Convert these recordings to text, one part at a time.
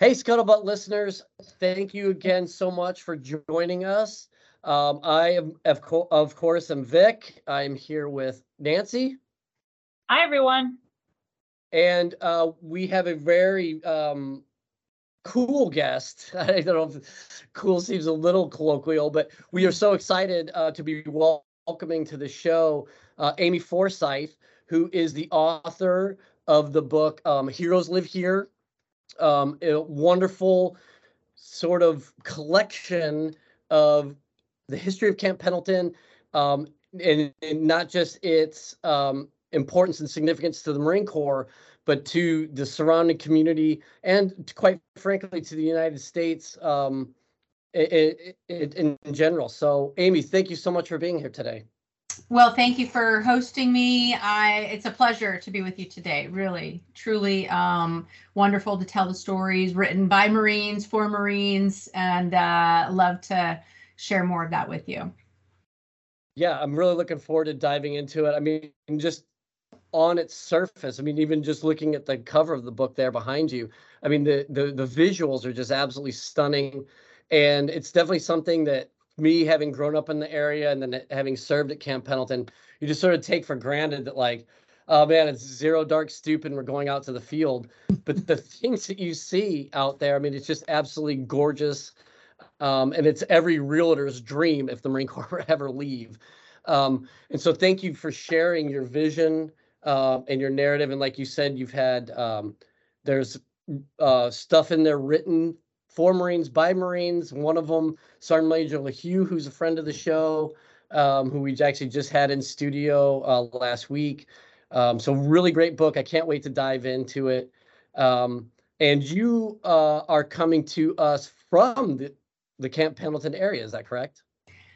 Hey, Scuttlebutt listeners, thank you again so much for joining us. Um, I am, of, co- of course, am Vic. I'm here with Nancy, Hi, everyone. and uh, we have a very um, cool guest. I don't know if cool seems a little colloquial, but we are so excited uh, to be wel- welcoming to the show uh, Amy Forsythe, who is the author of the book um, Heroes Live Here. Um, a wonderful sort of collection of the history of Camp Pendleton, um, and, and not just its um, importance and significance to the Marine Corps, but to the surrounding community and quite frankly to the United States um, in general. So, Amy, thank you so much for being here today. Well, thank you for hosting me. I it's a pleasure to be with you today. Really, truly um, wonderful to tell the stories written by Marines for Marines, and uh, love to share more of that with you. Yeah, I'm really looking forward to diving into it. I mean, just on its surface, I mean, even just looking at the cover of the book there behind you, I mean, the the the visuals are just absolutely stunning, and it's definitely something that me having grown up in the area and then having served at Camp Pendleton, you just sort of take for granted that like, oh man, it's zero dark stoop and we're going out to the field. But the things that you see out there, I mean, it's just absolutely gorgeous. Um, and it's every realtor's dream if the Marine Corps ever leave. Um, and so thank you for sharing your vision uh, and your narrative. And like you said, you've had um, there's uh, stuff in there written for Marines by Marines. One of them, Sergeant Major LaHue, who's a friend of the show, um, who we actually just had in studio uh, last week. Um, so really great book. I can't wait to dive into it. Um, and you uh, are coming to us from the, the Camp Pendleton area. Is that correct?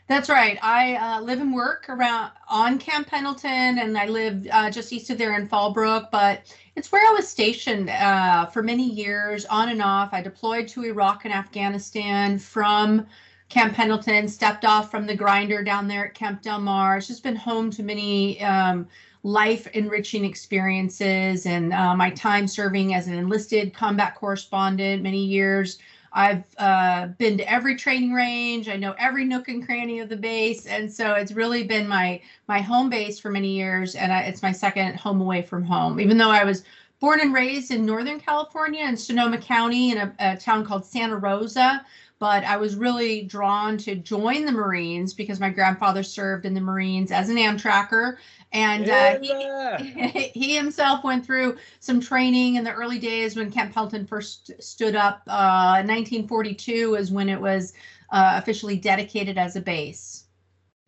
That's right. I uh, live and work around on Camp Pendleton, and I live uh, just east of there in Fallbrook. But it's where I was stationed uh, for many years, on and off. I deployed to Iraq and Afghanistan from Camp Pendleton, stepped off from the grinder down there at Camp Del Mar. It's just been home to many um, life enriching experiences, and uh, my time serving as an enlisted combat correspondent many years. I've uh, been to every training range. I know every nook and cranny of the base, and so it's really been my my home base for many years, and I, it's my second home away from home. Even though I was born and raised in Northern California in Sonoma County in a, a town called Santa Rosa, but I was really drawn to join the Marines because my grandfather served in the Marines as an Amtracker, and uh, he, Yeah. he himself went through some training in the early days when Camp Pendleton first stood up. Uh, 1942 is when it was uh, officially dedicated as a base.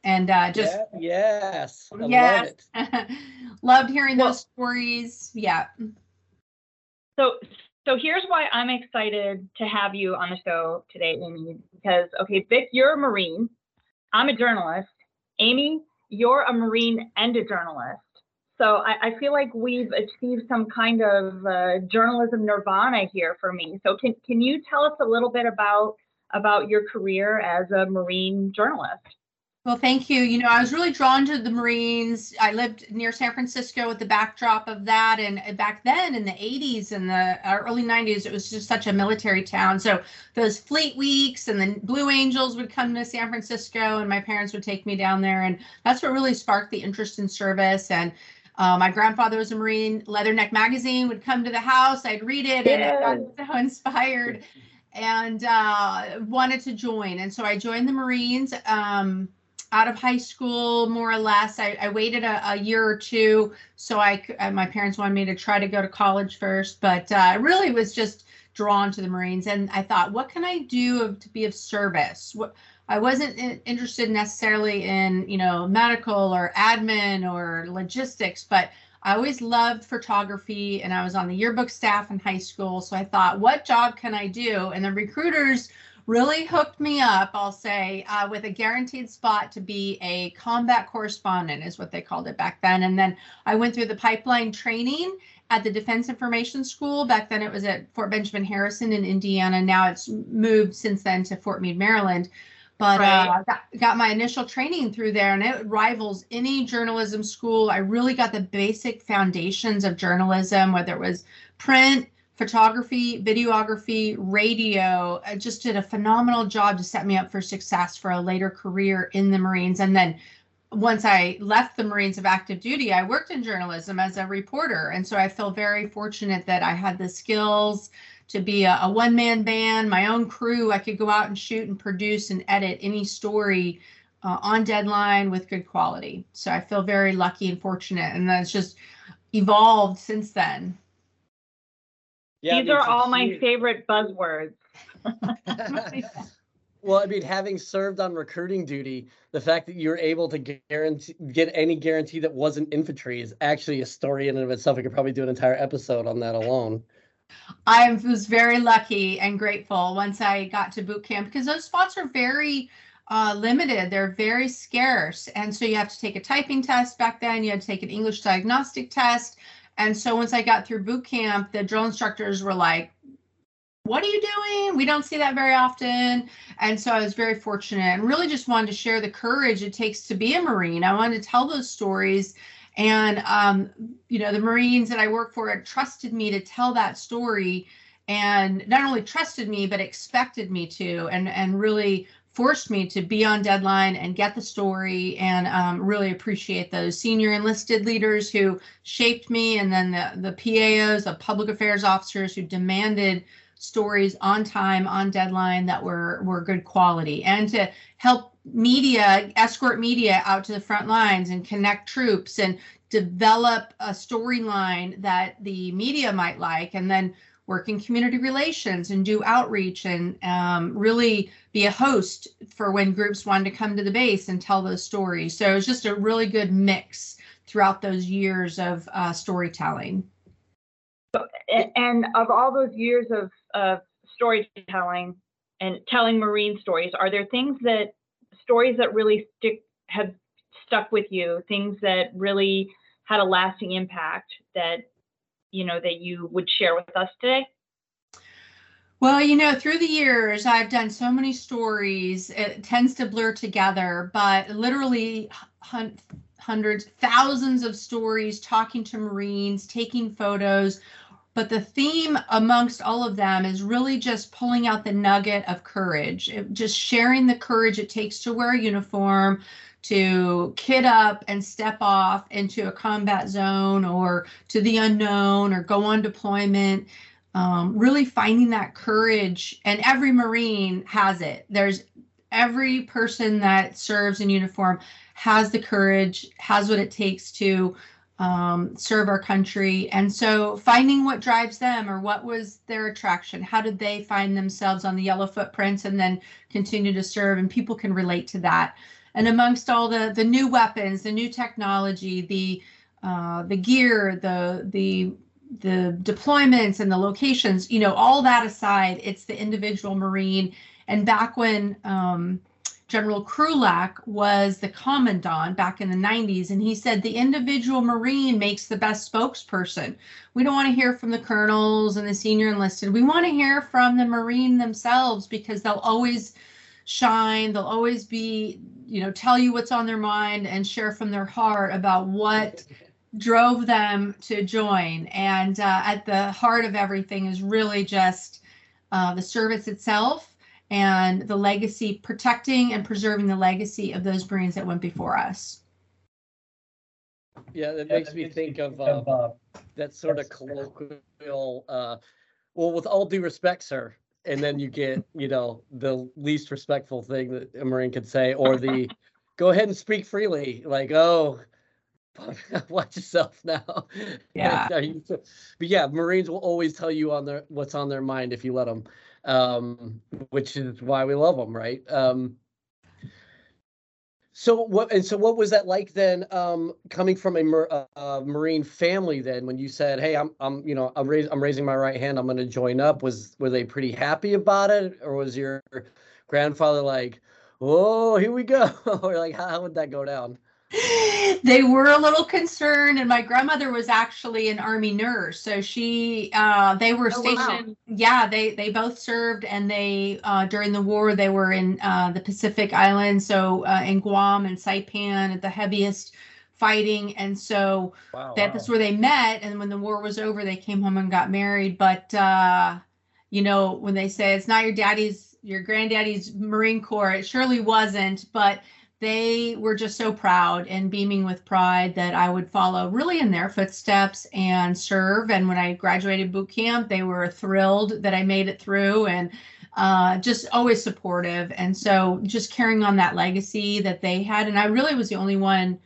And uh, just Yeah, yes, I love Yes. it. loved hearing Well- those stories. Yeah. So, so here's why I'm excited to have you on the show today, Amy. Because okay, Vic, you're a Marine. I'm a journalist. Amy, you're a Marine and a journalist. So I, I feel like we've achieved some kind of uh, journalism nirvana here for me. So can can you tell us a little bit about about your career as a Marine journalist? Well, thank you. You know, I was really drawn to the Marines. I lived near San Francisco with the backdrop of that. And uh, back then in the 80s and the uh, early 90s, it was just such a military town. So those fleet weeks and the Blue Angels would come to San Francisco, and my parents would take me down there. And that's what really sparked the interest in service. And uh, my grandfather was a Marine. Leatherneck magazine would come to the house. I'd read it, and I got so inspired and uh, wanted to join. And so I joined the Marines. Um, out of high school, more or less. I, I waited a, a year or two, so I uh, my parents wanted me to try to go to college first, but uh, I really was just drawn to the Marines, and I thought, what can I do to be of service? What I wasn't in, interested necessarily in, you know, medical or admin or logistics, but I always loved photography, and I was on the yearbook staff in high school, so I thought, what job can I do? And the recruiters really hooked me up, I'll say, uh, with a guaranteed spot to be a combat correspondent, is what they called it back then. And then I went through the pipeline training at the Defense Information School. Back then it was at Fort Benjamin Harrison in Indiana. Now it's moved since then to Fort Meade, Maryland. But uh, Right. got, got my initial training through there, and it rivals any journalism school. I really got the basic foundations of journalism, whether it was print, photography, videography, radio. I just did a phenomenal job to set me up for success for a later career in the Marines. And then once I left the Marines of active duty, I worked in journalism as a reporter. And so I feel very fortunate that I had the skills to be a, a one man band, my own crew. I could go out and shoot and produce and edit any story uh, on deadline with good quality. So I feel very lucky and fortunate. And that's just evolved since then. Yeah, I These mean, are all my favorite buzzwords. Well, I mean, having served on recruiting duty, the fact that you're able to guarantee get any guarantee that wasn't infantry is actually a story in and of itself. I could probably do an entire episode on that alone. I was very lucky and grateful once I got to boot camp because those spots are very uh, limited. They're very scarce. And so you have to take a typing test back then, you had to take an English diagnostic test. And so once I got through boot camp, the drill instructors were like, what are you doing? We don't see that very often. And so I was very fortunate and really just wanted to share the courage it takes to be a Marine. I wanted to tell those stories. And, um, you know, the Marines that I work for trusted me to tell that story and not only trusted me, but expected me to, and, and really forced me to be on deadline and get the story and um, really appreciate those senior enlisted leaders who shaped me and then the, the PAOs, the public affairs officers who demanded stories on time, on deadline that were were good quality, and to help media escort media out to the front lines and connect troops and develop a storyline that the media might like, and then work in community relations and do outreach and um, really be a host for when groups wanted to come to the base and tell those stories. So it was just a really good mix throughout those years of uh, storytelling. And of all those years of, of storytelling and telling Marine stories, are there things that, stories that really stick, have stuck with you, things that really had a lasting impact that, you know, that you would share with us today? Well, you know, through the years, I've done so many stories. It tends to blur together, but literally hun- hundreds, thousands of stories talking to Marines, taking photos. But the theme amongst all of them is really just pulling out the nugget of courage, it- just sharing the courage it takes to wear a uniform, to kit up and step off into a combat zone or to the unknown or go on deployment. Um, really finding that courage and every marine has it. There's every person that serves in uniform has the courage has what it takes to um, serve our country. And so finding what drives them or what was their attraction how did they find themselves on the yellow footprints and then continue to serve and people can relate to that and amongst all the the new weapons the new technology the uh, the gear the the the deployments and the locations, you know, all that aside, it's the individual Marine. And back when um, General Krulak was the commandant back in the 90s, and he said the individual Marine makes the best spokesperson. We don't want to hear from the colonels and the senior enlisted. We want to hear from the Marine themselves because they'll always shine. They'll always be, you know, tell you what's on their mind and share from their heart about what drove them to join. And uh, at the heart of everything is really just uh, the service itself and the legacy, protecting and preserving the legacy of those Marines that went before us. Yeah, that makes me think of uh, that sort of colloquial, uh, well, with all due respect, sir. And then you get, you know, the least respectful thing that a Marine could say, or the go ahead and speak freely, like, oh, watch yourself now. Yeah. But yeah, Marines will always tell you on their what's on their mind if you let them, um, which is why we love them, right? Um, so what and so what was that like then um coming from a uh, uh, marine family then when you said hey i'm i'm you know i'm raising i'm raising my right hand i'm going to join up was were they pretty happy about it? Or was your grandfather like oh here we go or like how, how would that go down they were a little concerned and my grandmother was actually an army nurse so she uh they were Oh, wow. stationed yeah they they both served and they uh during the war they were in uh the pacific islands so uh in guam and saipan at the heaviest fighting. And so Wow. that that's where they met. And when the war was over, they came home and got married. But, uh, you know, when they say it's not your daddy's, your granddaddy's Marine Corps, it surely wasn't. But they were just so proud and beaming with pride that I would follow really in their footsteps and serve. And when I graduated boot camp, they were thrilled that I made it through and uh, just always supportive. And so just carrying on that legacy that they had. And I really was the only one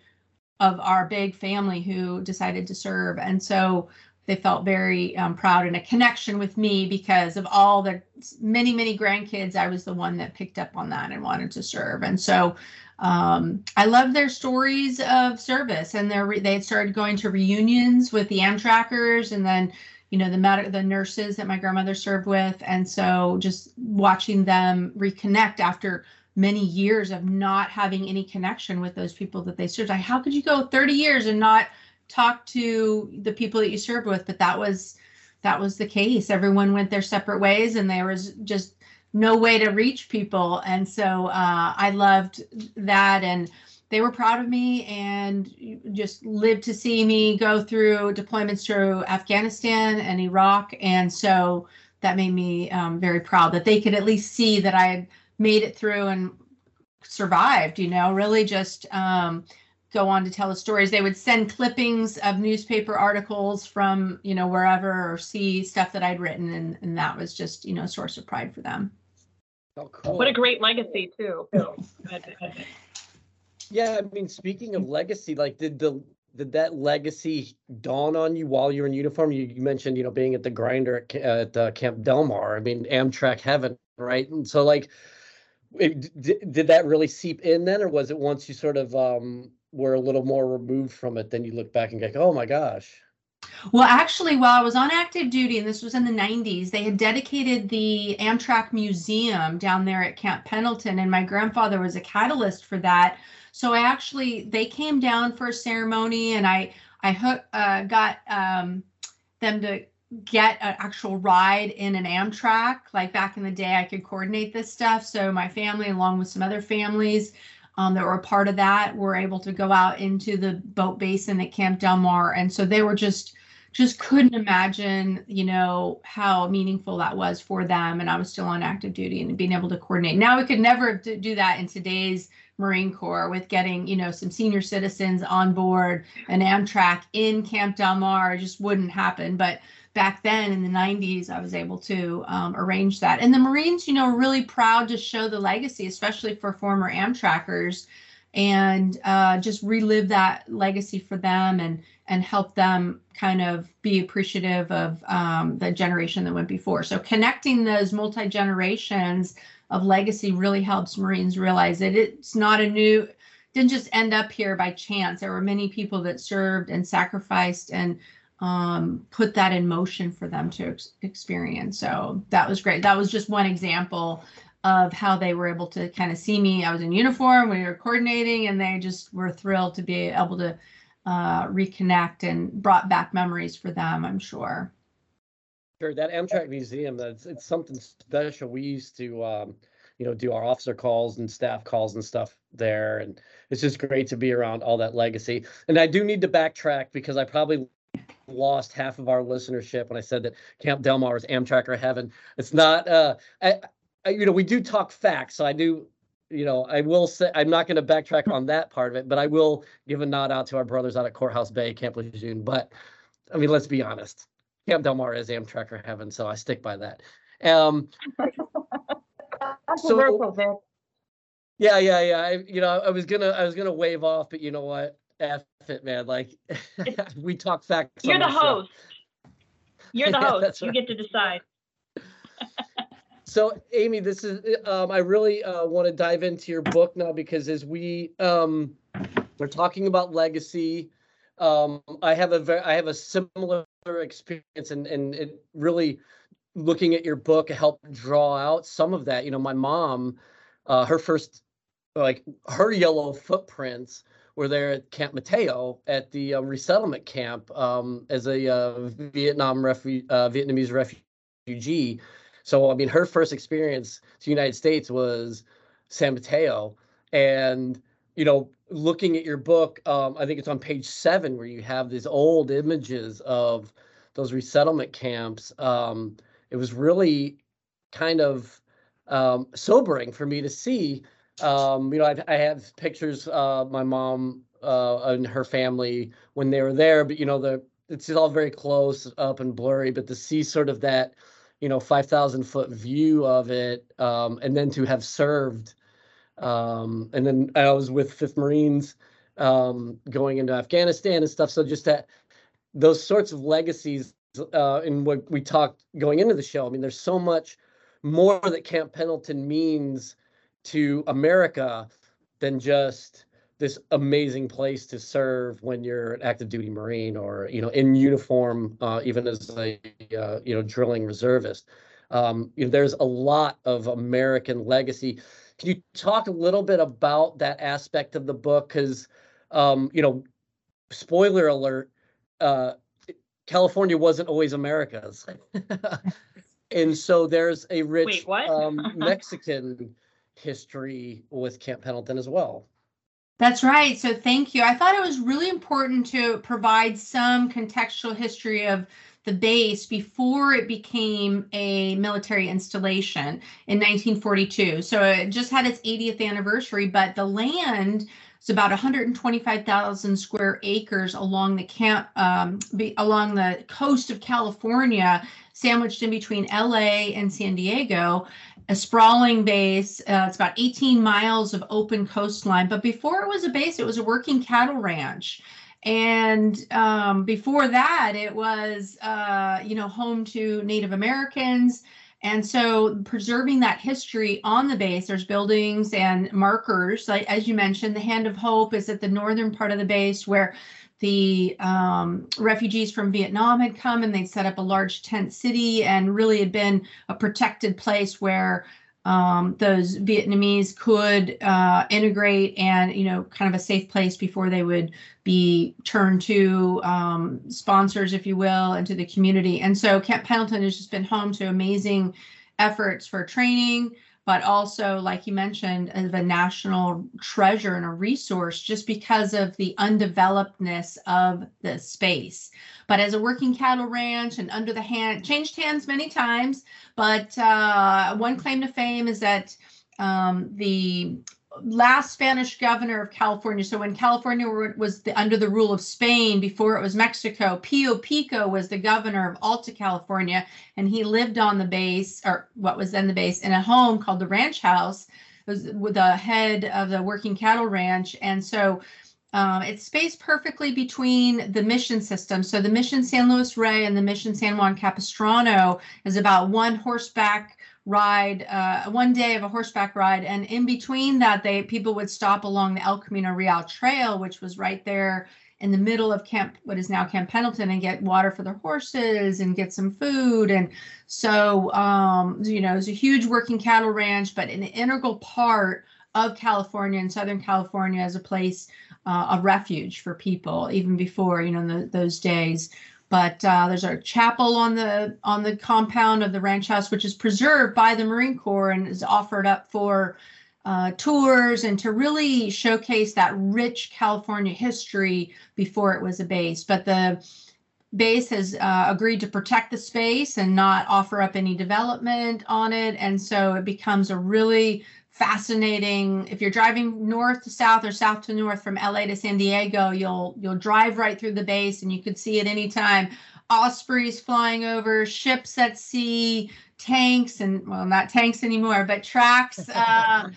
of our big family who decided to serve. And so they felt very um, proud and a connection with me because of all the many, many grandkids. I was the one that picked up on that and wanted to serve. And so um, I love their stories of service and their re- they started going to reunions with the Amtrakers and then you know the the nurses that my grandmother served with and so just watching them reconnect after many years of not having any connection with those people that they served. Like, how could you go 30 years and not talk to the people that you served with? But that was that was the case. Everyone went their separate ways, and there was just no way to reach people. And so uh, I loved that, and they were proud of me and just lived to see me go through deployments through Afghanistan and Iraq. And so that made me um, very proud that they could at least see that I had made it through and survived, you know, really just um, go on to tell the stories. They would send clippings of newspaper articles from, you know, wherever or see stuff that I'd written. And, and that was just, you know, a source of pride for them. Oh, cool. What a great legacy too. Yeah, I mean, speaking of legacy, like did the did that legacy dawn on you while you were in uniform? You, you mentioned, you know, being at the grinder at, at uh, Camp Del Mar. I mean, Amtrak heaven, right? And so, like, it, d- did that really seep in then, or was it once you sort of um were a little more removed from it, then you look back and go, oh my gosh, Well, actually, while I was on active duty, and this was in the 90s, they had dedicated the Amtrak Museum down there at Camp Pendleton, and my grandfather was a catalyst for that. So I actually, they came down for a ceremony, and I I hook, uh, got um, them to get an actual ride in an Amtrak. Like back in the day, I could coordinate this stuff. So my family, along with some other families, um, that were a part of that were able to go out into the boat basin at Camp Del Mar. And so they were just just couldn't imagine, you know, how meaningful that was for them. And I was still on active duty and being able to coordinate. Now we could never do that in today's Marine Corps with getting, you know, some senior citizens on board an Amtrak in Camp Del Mar. It just wouldn't happen. But back then in the 90s, I was able to um, arrange that. And the Marines, you know, really proud to show the legacy, especially for former Amtrackers, and uh, just relive that legacy for them and and help them kind of be appreciative of um, the generation that went before. So connecting those multi generations of legacy really helps Marines realize that it's not a new didn't just end up here by chance. There were many people that served and sacrificed and um, put that in motion for them to ex- experience. So that was great. That was just one example of how they were able to kind of see me. I was in uniform, we were coordinating, and they just were thrilled to be able to uh, reconnect and brought back memories for them, I'm sure. Sure, that Amtrak museum, that's it's something special. We used to um, you know, do our officer calls and staff calls and stuff there. And it's just great to be around all that legacy. And I do need to backtrack because I probably lost half of our listenership when I said that Camp Del Mar is Amtrak or heaven. It's not uh I, I you know, we do talk facts, so I do you know, I will say I'm not going to backtrack on that part of it, but I will give a nod out to our brothers out at Courthouse Bay, Camp Lejeune. But I mean, let's be honest. Camp Del Mar is Amtrak or heaven, so I stick by that. Um, Vic. yeah, yeah, yeah. I, you know, I was gonna, I was gonna wave off, but you know what? F it, man. Like, we talk facts. You're the this show. host. You're the Yeah, host. that's You right. get to decide. So, Amy, this is um, I really uh, want to dive into your book now because as we um, we're talking about legacy, um, I have a very I have a similar experience, and and it really looking at your book helped draw out some of that. You know, my mom, uh, her first like her yellow footprints were there at Camp Mateo at the um, resettlement camp um, as a uh, Vietnam refu- uh, Vietnamese refugee. So I mean, her first experience to the United States was San Mateo, and you know, looking at your book, um, I think it's on page seven where you have these old images of those resettlement camps. Um, it was really kind of um, sobering for me to see. Um, you know, I've, I have pictures. Uh, my mom uh, and her family when they were there, but you know, the it's all very close up and blurry. But to see sort of that, you know, five thousand foot view of it, um, and then to have served, um, and then I was with Fifth Marines um, going into Afghanistan and stuff. So just that those sorts of legacies uh, in what we talked going into the show. I mean, there's so much more that Camp Pendleton means to America than just this amazing place to serve when you're an active duty Marine or you know in uniform, uh, even as a uh, you know drilling reservist. Um, you know, there's a lot of American legacy. Can you talk a little bit about that aspect of the book? Because um, you know, spoiler alert, uh, California wasn't always America's. and so there's a rich Wait, um, Mexican history with Camp Pendleton as well. That's right. So thank you. I thought it was really important to provide some contextual history of the base before it became a military installation in 1942. So it just had its 80th anniversary, but the land is about 125,000 square acres along the camp, um, be, along the coast of California, sandwiched in between LA and San Diego. A sprawling base. Uh, it's about 18 miles of open coastline. But before it was a base, it was a working cattle ranch. And um, before that, it was, uh, you know, home to Native Americans and so preserving that history on the base, there's buildings and markers. Like as you mentioned, the Hand of Hope is at the northern part of the base where the um, refugees from Vietnam had come and they'd set up a large tent city and really had been a protected place where um, those Vietnamese could uh, integrate and, you know, kind of a safe place before they would be turned to um, sponsors, if you will, and to the community. And so Camp Pendleton has just been home to amazing efforts for training, but also, like you mentioned, of a national treasure and a resource just because of the undevelopedness of the space. But as a working cattle ranch and under the hand, changed hands many times. But uh, one claim to fame is that um, the last Spanish governor of California. So when California was the, under the rule of Spain before it was Mexico, Pio Pico was the governor of Alta California, and he lived on the base, or what was then the base, in a home called the Ranch House. It was with the head of the working cattle ranch, and so. Um, it's spaced perfectly between the mission system. So the mission San Luis Rey and the mission San Juan Capistrano is about one horseback ride, uh, one day of a horseback ride, and in between that, they people would stop along the El Camino Real Trail, which was right there in the middle of Camp, what is now Camp Pendleton, and get water for their horses and get some food. And so, um, you know, it's a huge working cattle ranch, but an integral part of California and Southern California as a place uh, of refuge for people, even before, you know, the, those days. But uh, there's a chapel on the on the compound of the ranch house, which is preserved by the Marine Corps and is offered up for uh, tours and to really showcase that rich California history before it was a base. But the base has uh, agreed to protect the space and not offer up any development on it, and so it becomes a really fascinating. If you're driving north to south or south to north from LA to San Diego you'll you'll drive right through the base and you could see at any time ospreys flying over ships at sea tanks and well not tanks anymore but tracks uh,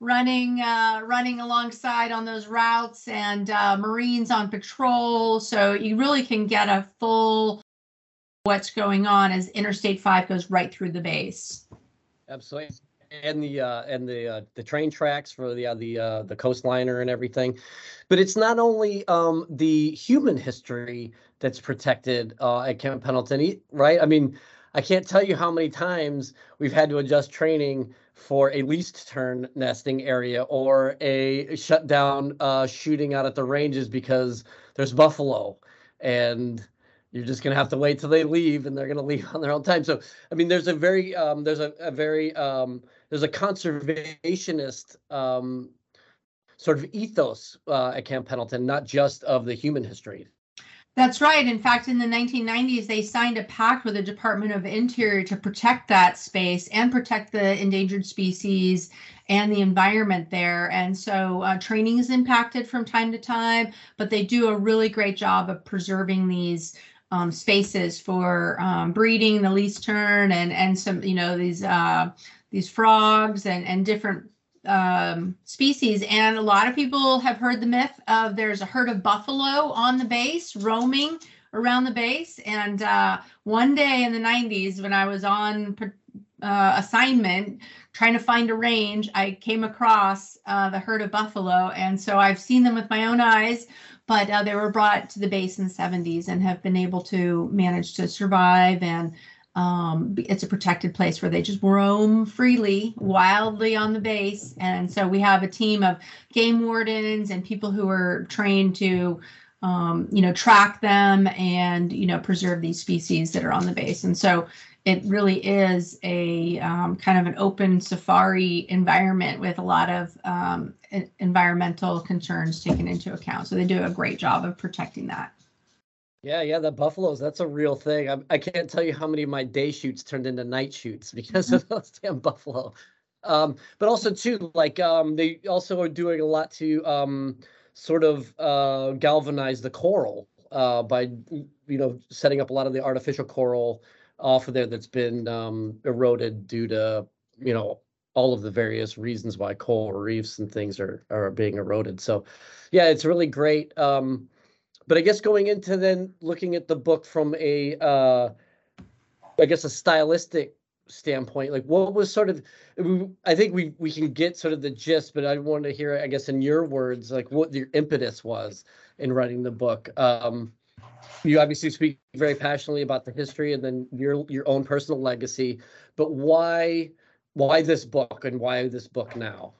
running uh, running alongside on those routes and uh, marines on patrol. So you really can get a full what's going on as interstate 5 goes right through the base. Absolutely and the uh, and the uh, the train tracks for the uh, the uh, the coastliner and everything, but it's not only um, the human history that's protected uh, at Camp Pendleton, right? I mean, I can't tell you how many times we've had to adjust training for a least tern nesting area or a shutdown uh, shooting out at the ranges because there's buffalo and you're just going to have to wait till they leave and they're going to leave on their own time so i mean there's a very um, there's a, a very um, there's a conservationist um, sort of ethos uh, at Camp Pendleton, not just of the human history. That's right. In fact, in the 1990s, they signed a pact with the Department of Interior to protect that space and protect the endangered species and the environment there. And so uh, training is impacted from time to time, but they do a really great job of preserving these um, spaces for um, breeding the least tern and and some you know these uh, these frogs and and different um, species. And a lot of people have heard the myth of there's a herd of buffalo on the base roaming around the base. And uh, one day in the 90s, when I was on uh, assignment trying to find a range, I came across uh, the herd of buffalo. And so I've seen them with my own eyes, but uh, they were brought to the base in the 70s and have been able to manage to survive. And um, it's a protected place where they just roam freely, wildly on the base. And so we have a team of game wardens and people who are trained to um, you know, track them and, you know, preserve these species that are on the base. And so it really is a um, kind of an open safari environment with a lot of um, environmental concerns taken into account. So they do a great job of protecting that. Yeah, yeah, the buffaloes, that's a real thing. I, I can't tell you how many of my day shoots turned into night shoots because of those damn buffalo. Um, but also too, like um, they also are doing a lot to um, sort of uh, galvanize the coral uh, by you know setting up a lot of the artificial coral off of there that's been um, eroded due to you know all of the various reasons why coral reefs and things are are being eroded. So, yeah, it's really great. Um, but I guess going into then looking at the book from a, uh, I guess a stylistic standpoint, like what was sort of, I think we we can get sort of the gist, but I wanted to hear, I guess, in your words, like what your impetus was in writing the book. Um, you obviously speak very passionately about the history and then your your own personal legacy, but why why this book and why this book now?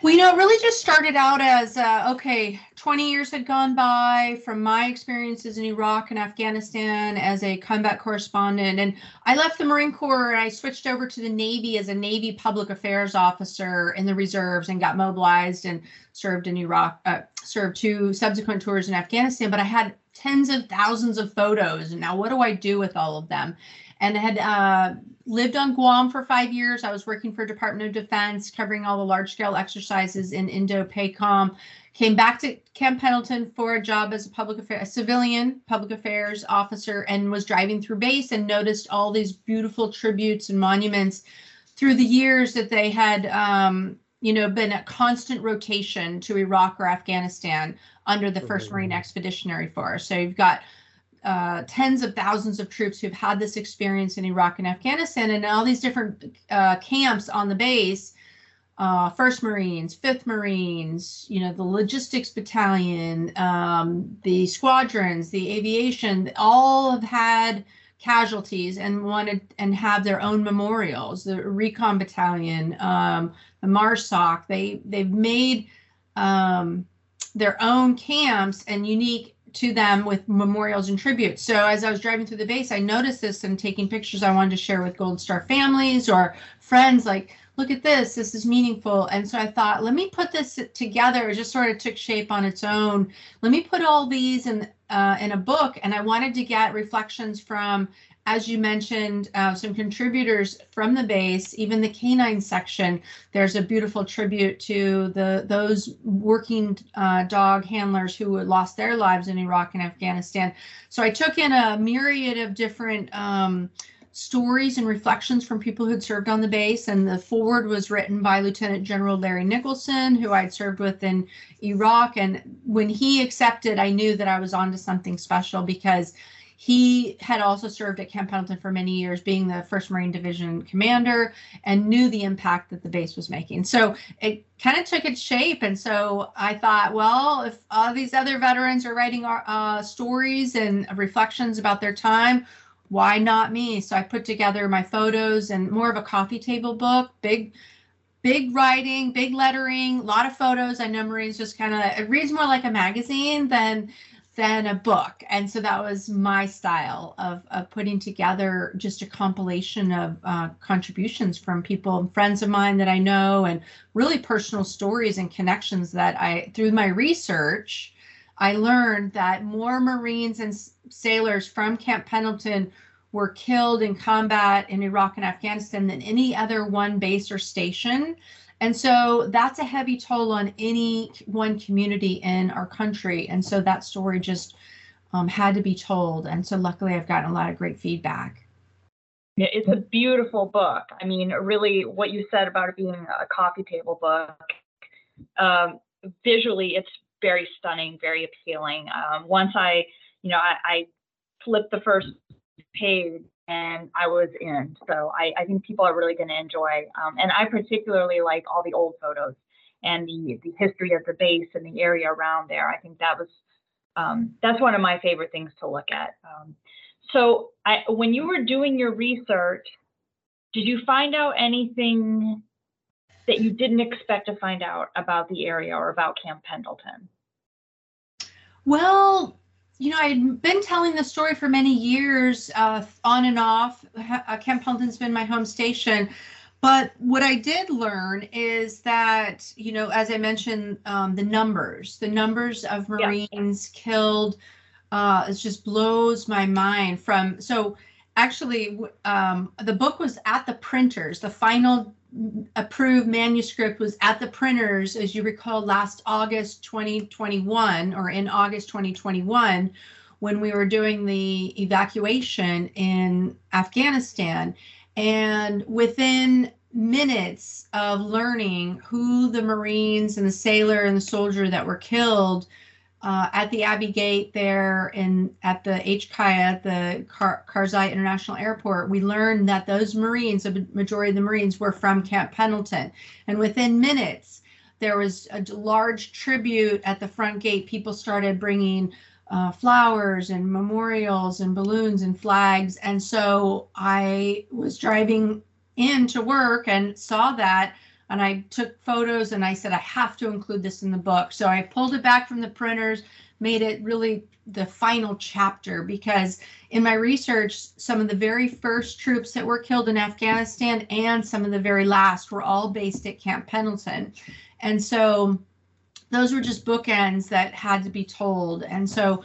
Well, you know, it really just started out as uh, okay, 20 years had gone by from my experiences in Iraq and Afghanistan as a combat correspondent. And I left the Marine Corps and I switched over to the Navy as a Navy public affairs officer in the reserves and got mobilized and served in Iraq, uh, served two subsequent tours in Afghanistan. But I had tens of thousands of photos. And now, what do I do with all of them? and I had uh, lived on Guam for five years. I was working for Department of Defense, covering all the large scale exercises in Indo-PACOM. Came back to Camp Pendleton for a job as a public affairs, a civilian public affairs officer, and was driving through base and noticed all these beautiful tributes and monuments through the years that they had, um, you know, been a constant rotation to Iraq or Afghanistan under the 1st Marine Expeditionary Force. So you've got uh, tens of thousands of troops who've had this experience in Iraq and Afghanistan, and all these different uh, camps on the base. Uh, First Marines, Fifth Marines, you know, the logistics battalion, um, the squadrons, the aviation, all have had casualties and wanted and have their own memorials. The recon battalion, um, the MARSOC, they they've made um, their own camps and unique to them with memorials and tributes. So as I was driving through the base, I noticed this and taking pictures I wanted to share with Gold Star families or friends like, look at this, this is meaningful. And so I thought, let me put this together. It just sort of took shape on its own. Let me put all these in uh, in a book. And I wanted to get reflections from as you mentioned, uh, some contributors from the base, even the canine section, there's a beautiful tribute to the those working uh, dog handlers who lost their lives in Iraq and Afghanistan. So I took in a myriad of different um, stories and reflections from people who'd served on the base. And the forward was written by Lieutenant General Larry Nicholson, who I'd served with in Iraq. And when he accepted, I knew that I was onto something special because he had also served at Camp Pendleton for many years, being the 1st Marine Division commander, and knew the impact that the base was making. So it kind of took its shape. And so I thought, well, if all these other veterans are writing uh, stories and reflections about their time, why not me? So I put together my photos and more of a coffee table book, big big writing, big lettering, a lot of photos. I know Marines just kind of it reads more like a magazine than than a book. And so that was my style of, of putting together just a compilation of uh, contributions from people and friends of mine that I know and really personal stories and connections that I, through my research, I learned that more Marines and sailors from Camp Pendleton were killed in combat in Iraq and Afghanistan than any other one base or station. And so that's a heavy toll on any one community in our country. And so that story just um, had to be told. And so luckily, I've gotten a lot of great feedback. Yeah, it's a beautiful book. I mean, really, what you said about it being a coffee table book, um, visually, it's very stunning, very appealing. Um, once I, you know, I, I flipped the first page and I was in. So I, I think people are really going to enjoy. Um, and I particularly like all the old photos and the, the history of the base and the area around there. I think that was um, that's one of my favorite things to look at. Um, so I, when you were doing your research, did you find out anything that you didn't expect to find out about the area or about Camp Pendleton? Well, you know, I had been telling the story for many years, uh, on and off. Uh, Camp Pendleton's been my home station. But what I did learn is that, you know, as I mentioned, um, the numbers, the numbers of Marines yeah. killed, uh, it just blows my mind. From so, actually, um, the book was at the printers. The final approved manuscript was at the printers, as you recall, last August 2021 or in August 2021 when we were doing the evacuation in Afghanistan. And within minutes of learning who the Marines and the sailor and the soldier that were killed uh, at the Abbey Gate there in at the HKIA the Kar- Karzai International Airport, we learned that those Marines, the majority of the Marines, were from Camp Pendleton, and within minutes there was a large tribute at the front gate. People started bringing uh, flowers and memorials and balloons and flags, and so I was driving in to work and saw that and I took photos and I said, I have to include this in the book. So I pulled it back from the printers, made it really the final chapter because in my research, some of the very first troops that were killed in Afghanistan and some of the very last were all based at Camp Pendleton. And so those were just bookends that had to be told. And so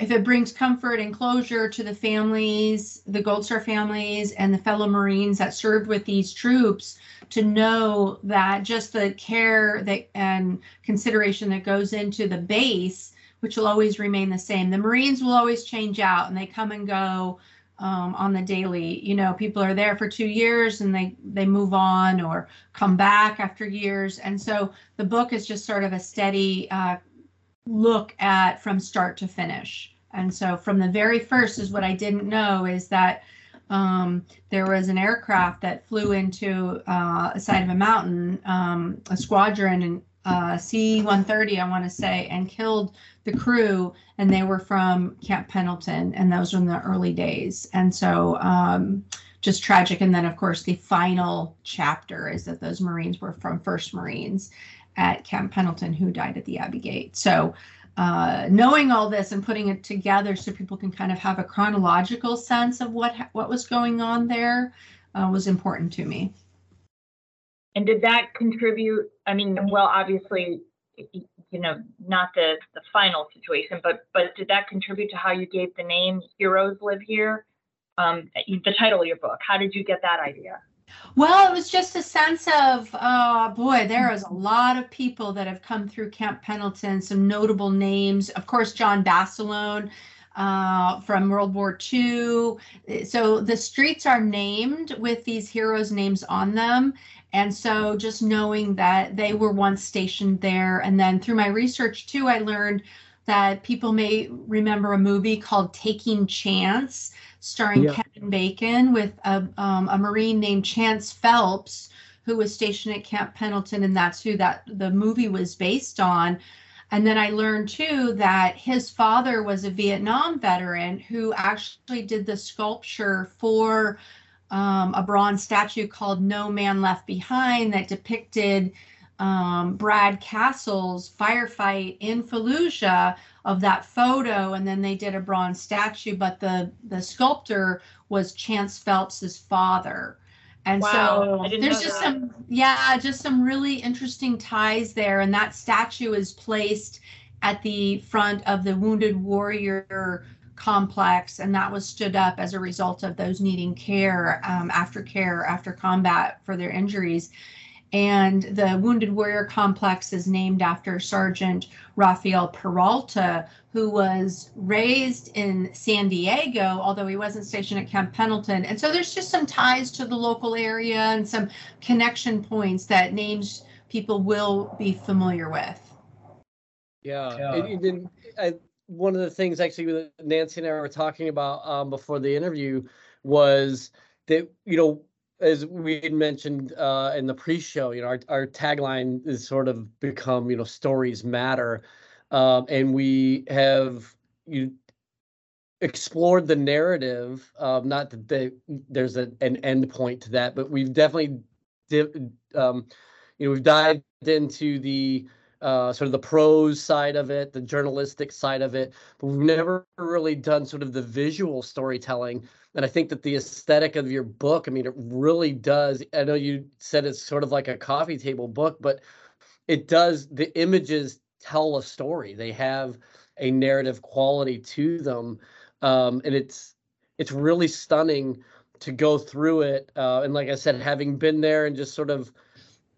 if it brings comfort and closure to the families, the Gold Star families, and the fellow Marines that served with these troops, to know that just the care that and consideration that goes into the base, which will always remain the same. The Marines will always change out and they come and go um, on the daily. You know, people are there for two years and they they move on or come back after years. And so the book is just sort of a steady uh, look at from start to finish. And so from the very first is what I didn't know is that um, there was an aircraft that flew into uh, a side of a mountain, um, a squadron and uh, C-130, I want to say, and killed the crew, and they were from Camp Pendleton, and those were in the early days. And so um, just tragic. And then, of course, the final chapter is that those Marines were from First Marines at Camp Pendleton who died at the Abbey Gate. So uh, knowing all this and putting it together so people can kind of have a chronological sense of what what was going on there uh, was important to me. And did that contribute? I mean, well, obviously, you know, not the the final situation, but but did that contribute to how you gave the name "Heroes Live Here"? Um, the title of your book. How did you get that idea? Well, it was just a sense of, uh, boy, there is a lot of people that have come through Camp Pendleton, some notable names. Of course, John Basilone uh, from World War II. So the streets are named with these heroes' names on them. And so just knowing that they were once stationed there. And then through my research, too, I learned that people may remember a movie called Taking Chance starring. Kevin Bacon with a, um, a Marine named Chance Phelps, who was stationed at Camp Pendleton, and that's who that the movie was based on. And then I learned too that his father was a Vietnam veteran who actually did the sculpture for um, a bronze statue called No Man Left Behind that depicted um, Brad Kasal's firefight in Fallujah of that photo, and then they did a bronze statue. But the the sculptor was Chance Phelps's father, and Wow, so there's just that. some yeah, just some really interesting ties there. And that statue is placed at the front of the Wounded Warrior complex, and that was stood up as a result of those needing care, um, after care, after combat for their injuries. And the Wounded Warrior Complex is named after Sergeant Rafael Peralta, who was raised in San Diego, although he wasn't stationed at Camp Pendleton. And so there's just some ties to the local area and some connection points that names people will be familiar with. Yeah, Yeah. and even I, one of the things actually Nancy and I were talking about um, before the interview was that you know as we had mentioned uh, in the pre-show, you know our our tagline is sort of become you know stories matter, um, and we have you explored the narrative. Not that they, there's a, an end point to that, but we've definitely div, um, you know we've dived into the uh, sort of the prose side of it, the journalistic side of it, but we've never really done sort of the visual storytelling. And I think that the aesthetic of your book, I mean, it really does. I know you said it's sort of like a coffee table book, but it does, the images tell a story. They have a narrative quality to them. Um, and it's, it's really stunning to go through it. Uh, and like I said, having been there and just sort of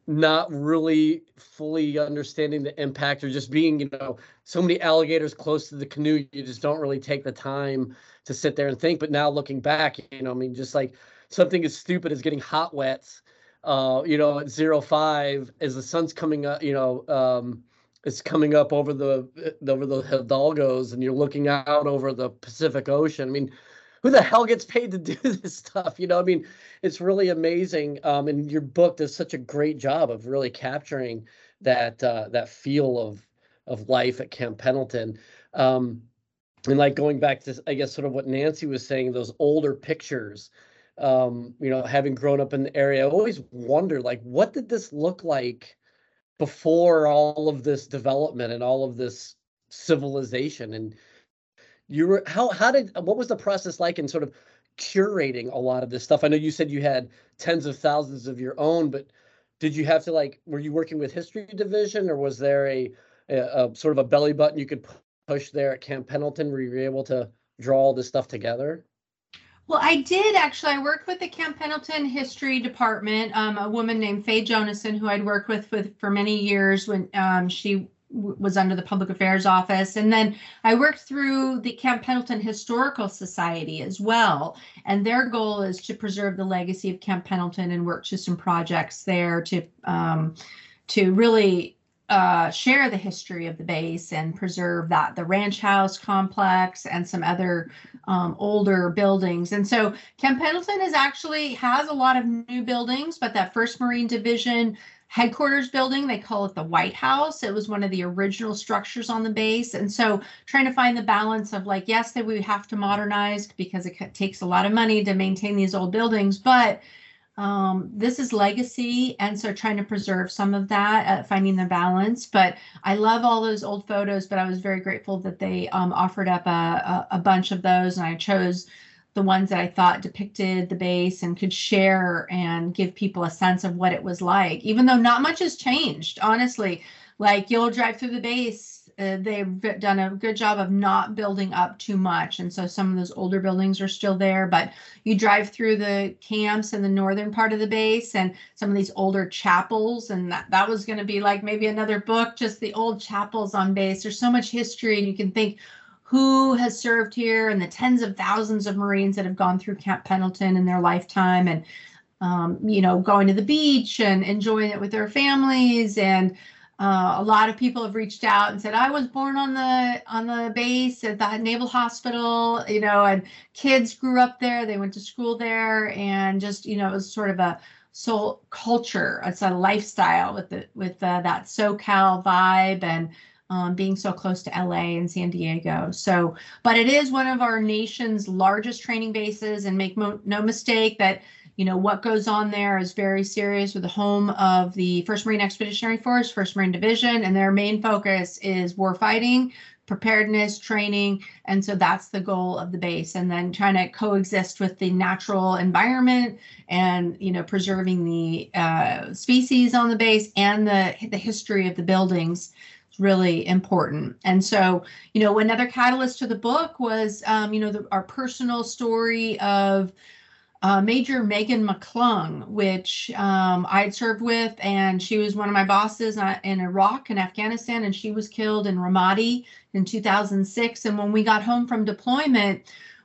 not really fully understanding the impact or just being, you know, so many alligators close to the canoe, you just don't really take the time to sit there and think. But now looking back, you know, I mean, just like something as stupid as getting hot wets, uh, you know, at zero five as the sun's coming up, you know, um, it's coming up over the over the Hidalgos and you're looking out over the Pacific Ocean. I mean, who the hell gets paid to do this stuff? You know, I mean, it's really amazing. Um, and your book does such a great job of really capturing that uh, that feel of of life at Camp Pendleton. Um, and like going back to, I guess, sort of what Nancy was saying, those older pictures. Um, you know, having grown up in the area, I always wonder, like, what did this look like before all of this development and all of this civilization? And you were how how did what was the process like in sort of curating a lot of this stuff? I know you said you had tens of thousands of your own, but did you have to like were you working with history division or was there a, a, a sort of a belly button you could push there at Camp Pendleton where you were able to draw all this stuff together? Well, I did actually. I worked with the Camp Pendleton History Department. Um, a woman named Faye Jonason, who I'd worked with, with for many years when um, she was under the Public Affairs Office, and then I worked through the Camp Pendleton Historical Society as well. And their goal is to preserve the legacy of Camp Pendleton and work to some projects there to um, to really uh, share the history of the base and preserve that the ranch house complex and some other um, older buildings. And so Camp Pendleton is actually has a lot of new buildings, but that first Marine Division headquarters building, they call it the White House. It was one of the original structures on the base. And so trying to find the balance of like, yes, that we have to modernize because it takes a lot of money to maintain these old buildings, but um, this is legacy. And so trying to preserve some of that, uh, finding the balance. But I love all those old photos, but I was very grateful that they um, offered up a, a, a bunch of those, and I chose the ones that I thought depicted the base and could share and give people a sense of what it was like, even though not much has changed, honestly. Like you'll drive through the base, uh, they've done a good job of not building up too much. And so some of those older buildings are still there, but you drive through the camps in the northern part of the base and some of these older chapels and that, that was going to be like maybe another book just the old chapels on base there's so much history and you can think who has served here and the tens of thousands of marines that have gone through camp pendleton in their lifetime and um, you know going to the beach and enjoying it with their families. And uh, a lot of people have reached out and said i was born on the on the base at the naval hospital you know and kids grew up there. They went to school there. And just you know it was sort of a soul culture. It's a lifestyle with the with uh, that socal vibe. And um, being so close to la and san diego so but it is one of our nation's largest training bases and make mo- no mistake that you know, what goes on there is very serious with the home of the 1st Marine Expeditionary Force, 1st Marine Division, and their main focus is war fighting, preparedness, training. And so that's the goal of the base. And then trying to coexist with the natural environment and, you know, preserving the uh, species on the base and the, the history of the buildings really important. And so, you know, another catalyst to the book was, um, you know, the, our personal story of uh, Major Megan McClung, which um, I had served with, and she was one of my bosses uh, in Iraq and Afghanistan, and she was killed in Ramadi in 2006. And when we got home from deployment,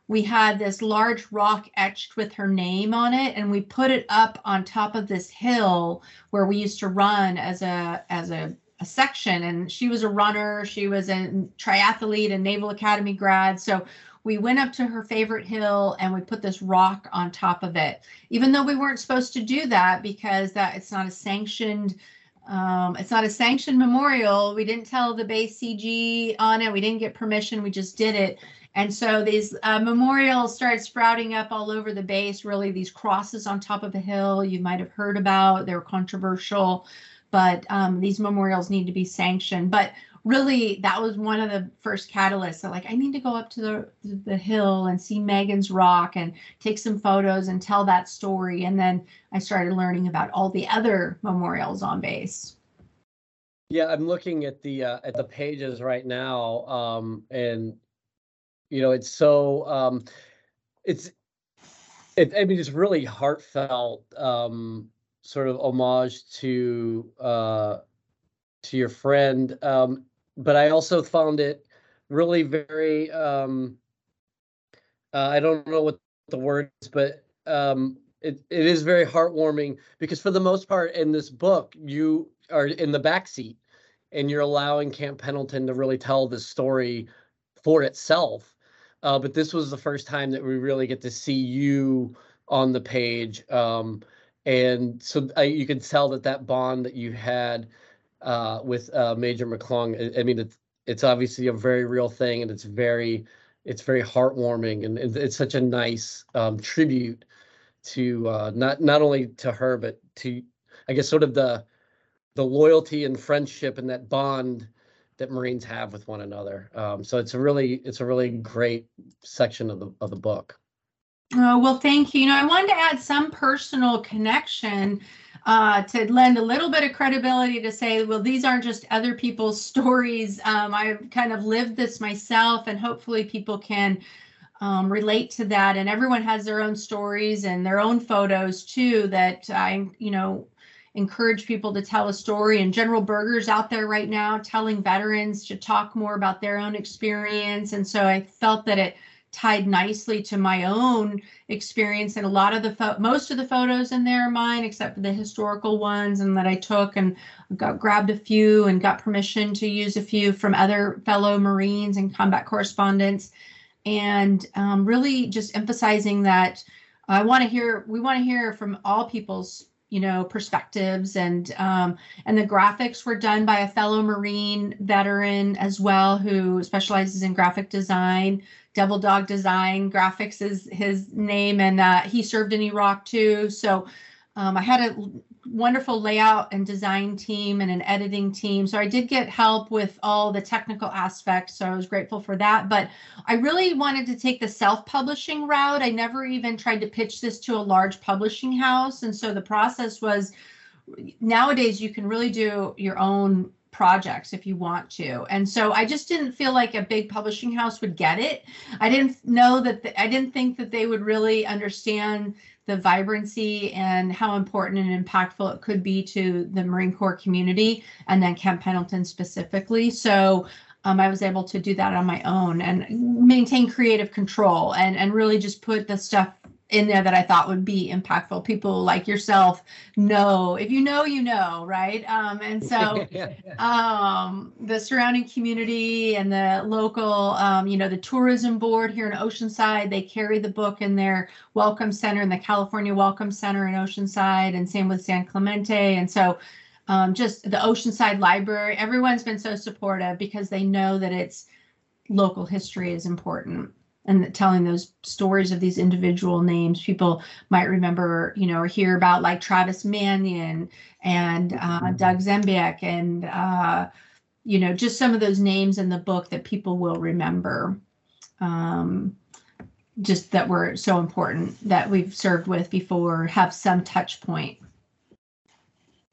we had this large rock etched with her name on it, and we put it up on top of this hill where we used to run as a as a, a section. And she was a runner. She was a triathlete and Naval Academy grad. So we went up to her favorite hill and we put this rock on top of it even though we weren't supposed to do that because that it's not a sanctioned um, it's not a sanctioned memorial we didn't tell the base cg on it we didn't get permission we just did it and so these uh, memorials started sprouting up all over the base really these crosses on top of a hill you might have heard about they were controversial but um, these memorials need to be sanctioned but really that was one of the first catalysts. So like I need to go up to the the hill and see Megan's rock and take some photos and tell that story. And then I started learning about all the other memorials on base. Yeah, I'm looking at the uh, at the pages right now, um, and you know it's so um, it's it, I mean it's really heartfelt um, sort of homage to uh, to your friend. Um, but I also found it really very um uh, I don't know what the word is, but um it, it is very heartwarming because for the most part in this book you are in the back seat and you're allowing Camp Pendleton to really tell the story for itself. Uh, but this was the first time that we really get to see you on the page. Um, and so I, you can tell that that bond that you had uh, with uh, Major McClung. I, I, mean, it's it's obviously a very real thing, and it's very it's very heartwarming, and it's, such a nice um, tribute to uh, not not only to her, but to I guess sort of the the loyalty and friendship and that bond that Marines have with one another. Um, so it's a really it's a really great section of the of the book. Oh, well, thank you. You know, I wanted to add some personal connection uh, to lend a little bit of credibility to say, well, these aren't just other people's stories. Um, I've kind of lived this myself, and hopefully people can um, relate to that. And everyone has their own stories and their own photos too. That I, you know, encourage people to tell a story. And General Berger's out there right now telling veterans to talk more about their own experience. And so I felt that it tied nicely to my own experience and a lot of the fo- most of the photos in there are mine except for the historical ones and that I took and got grabbed a few and got permission to use a few from other fellow Marines and combat correspondents. And um, really just emphasizing that I want to hear we want to hear from all people's you know perspectives and um, and the graphics were done by a fellow marine veteran as well who specializes in graphic design devil dog design graphics is his name and uh, he served in iraq too. So um, i had a wonderful layout and design team and an editing team. So i did get help with all the technical aspects so i was grateful for that. But i really wanted to take the self-publishing route. I never even tried to pitch this to a large publishing house. And so the process was nowadays you can really do your own projects if you want to. And so I just didn't feel like a big publishing house would get it. I didn't know that the, I didn't think that they would really understand the vibrancy and how important and impactful it could be to the Marine Corps community and then Camp Pendleton specifically. So um, I was able to do that on my own and maintain creative control and and really just put the stuff in there that I thought would be impactful. People like yourself know if you know, you know, right? Um, and so um, the surrounding community and the local, um, you know, the tourism board here in Oceanside, they carry the book in their welcome center in the California Welcome Center in Oceanside, and same with San Clemente. And so um, just the Oceanside Library, everyone's been so supportive because they know that it's local history is important. And telling those stories of these individual names. People might remember, you know, or hear about like Travis Manion and uh, Doug Zembiec and, uh, you know, just some of those names in the book that people will remember. Um, just that were so important that we've served with before have some touch point.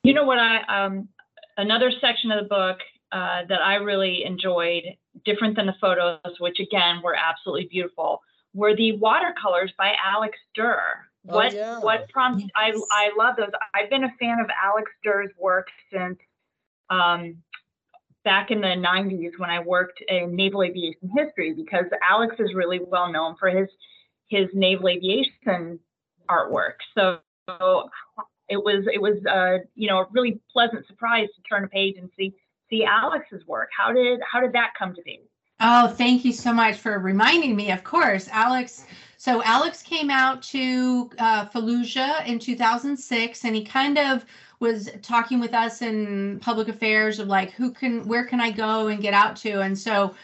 You know what I um another section of the book uh, that I really enjoyed, different than the photos, which again were absolutely beautiful, were the watercolors by Alex Durr. Oh, What yeah. what prompted I I love those. I've been a fan of Alex Durr's work since um, back in the 90s when I worked in naval aviation history because Alex is really well known for his his naval aviation artwork. So, so it was it was uh, you know a really pleasant surprise to turn a page and see see Alex's work. How did how did that come to be? Oh, thank you so much for reminding me. Of course, Alex. So Alex came out to uh, Fallujah in 2006, and he kind of was talking with us in public affairs of like who can, where can I go and get out to, and so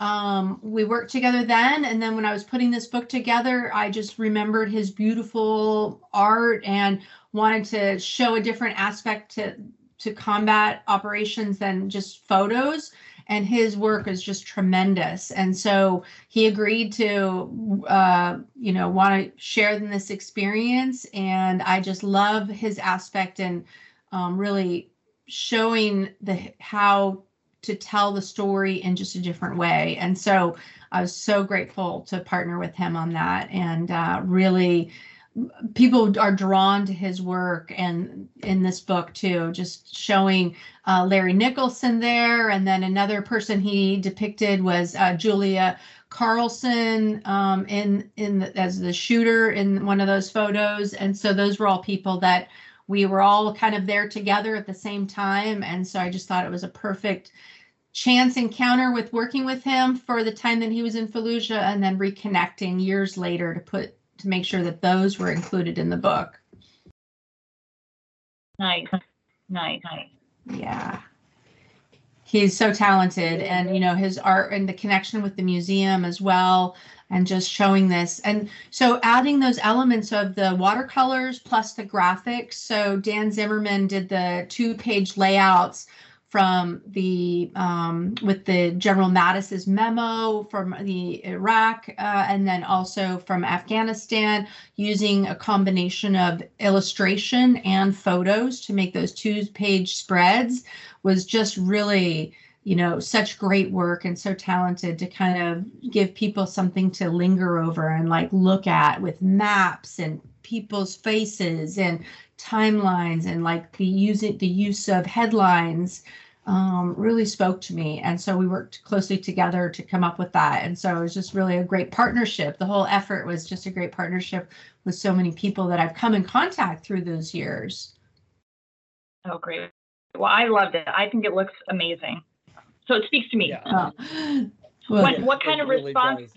um, we worked together then. And then when I was putting this book together, I just remembered his beautiful art and wanted to show a different aspect to to combat operations than just photos. And his work is just tremendous. And so he agreed to uh, you know want to share in this experience. And i just love his aspect and um, really showing the how to tell the story in just a different way. And so i was so grateful to partner with him on that. And uh, really people are drawn to his work and in this book too just showing uh, larry nicholson there. And then another person he depicted was uh, julia carlson um, in in the, as the shooter in one of those photos. And so those were all people that we were all kind of there together at the same time. And so i just thought it was a perfect chance encounter with working with him for the time that he was in fallujah and then reconnecting years later to put to make sure that those were included in the book. Nice, nice, nice. Yeah. He's so talented and you know his art and the connection with the museum as well and just showing this and so adding those elements of the watercolors plus the graphics so Dan Zimmerman did the two page layouts from the um, with the General Mattis's memo from the Iraq uh, and then also from Afghanistan using a combination of illustration and photos to make those two page spreads was just really you know such great work and so talented to kind of give people something to linger over and like look at with maps and people's faces and timelines and like the using the use of headlines um, really spoke to me. And so we worked closely together to come up with that. And so it was just really a great partnership. The whole effort was just a great partnership with so many people that I've come in contact through those years. Oh, great. Well, I loved it. I think it looks amazing. So it speaks to me. Yeah. Uh, well, What what kind of really response does.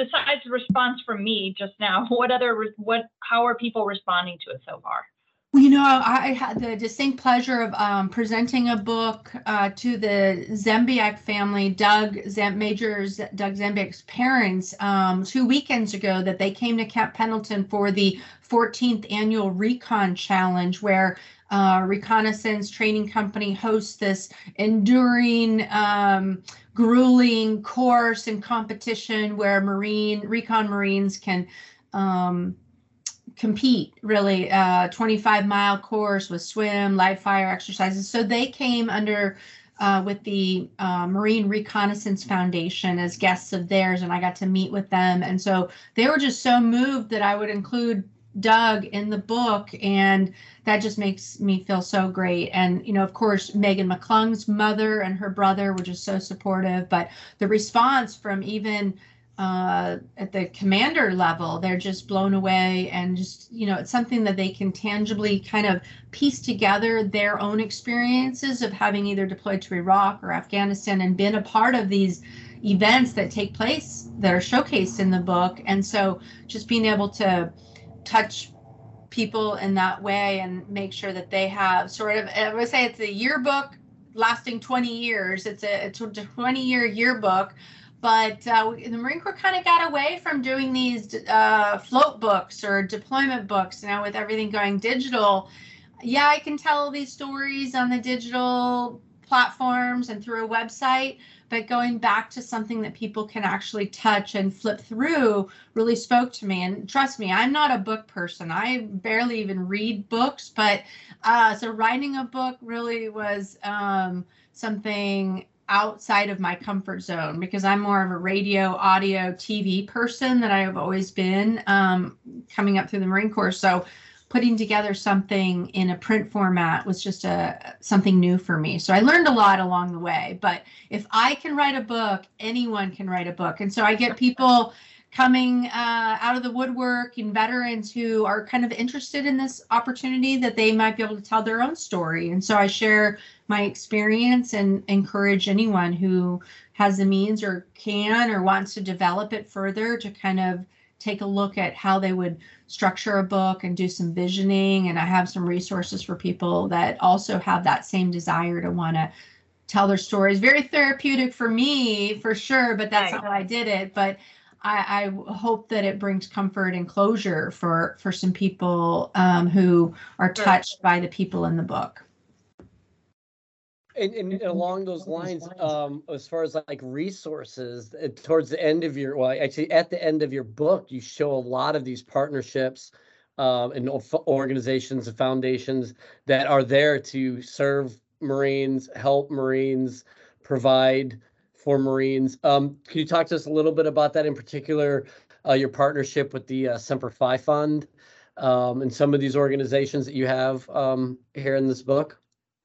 Besides the response from me just now? What other what how are people responding to it so far? Well, you know, I had the distinct pleasure of um, presenting a book uh, to the Zembiec family, Doug Zem- Major Z- Doug Zembiec's parents, um, two weekends ago. That they came to Camp Pendleton for the 14th annual Recon Challenge, where uh, Reconnaissance Training Company hosts this enduring, um, grueling course and competition where Marine Recon Marines can. Um, compete really uh 25 mile course with swim live fire exercises so they came under uh, with the uh, marine reconnaissance foundation as guests of theirs and i got to meet with them and so they were just so moved that i would include doug in the book and that just makes me feel so great and you know of course megan mcclung's mother and her brother were just so supportive but the response from even uh, at the commander level, they're just blown away and just, you know, it's something that they can tangibly kind of piece together their own experiences of having either deployed to Iraq or Afghanistan and been a part of these events that take place that are showcased in the book. And so just being able to touch people in that way and make sure that they have sort of, I would say it's a yearbook lasting 20 years. It's a, it's a 20 year yearbook but uh, the Marine Corps kind of got away from doing these uh, float books or deployment books. Now with everything going digital, yeah, I can tell these stories on the digital platforms and through a website, but going back to something that people can actually touch and flip through really spoke to me. And trust me, I'm not a book person. I barely even read books, but uh, so writing a book really was um, something outside of my comfort zone because I'm more of a radio, audio, TV person that I have always been um, coming up through the Marine Corps. So putting together something in a print format was just a something new for me. So I learned a lot along the way. But if I can write a book, anyone can write a book. And so I get people coming uh, out of the woodwork and veterans who are kind of interested in this opportunity that they might be able to tell their own story. And so I share my experience and encourage anyone who has the means or can or wants to develop it further to kind of take a look at how they would structure a book and do some visioning. And I have some resources for people that also have that same desire to want to tell their stories. Very therapeutic for me, for sure, but that's Right. how I did it. But I, I hope that it brings comfort and closure for for some people um, who are touched by the people in the book. And, and along those lines, um, as far as like resources, uh, towards the end of your, well, actually at the end of your book, you show a lot of these partnerships um, and organizations and foundations that are there to serve Marines, help Marines, provide for Marines. Um, can you talk to us a little bit about that in particular, uh, your partnership with the uh, Semper Fi Fund um, and some of these organizations that you have um, here in this book?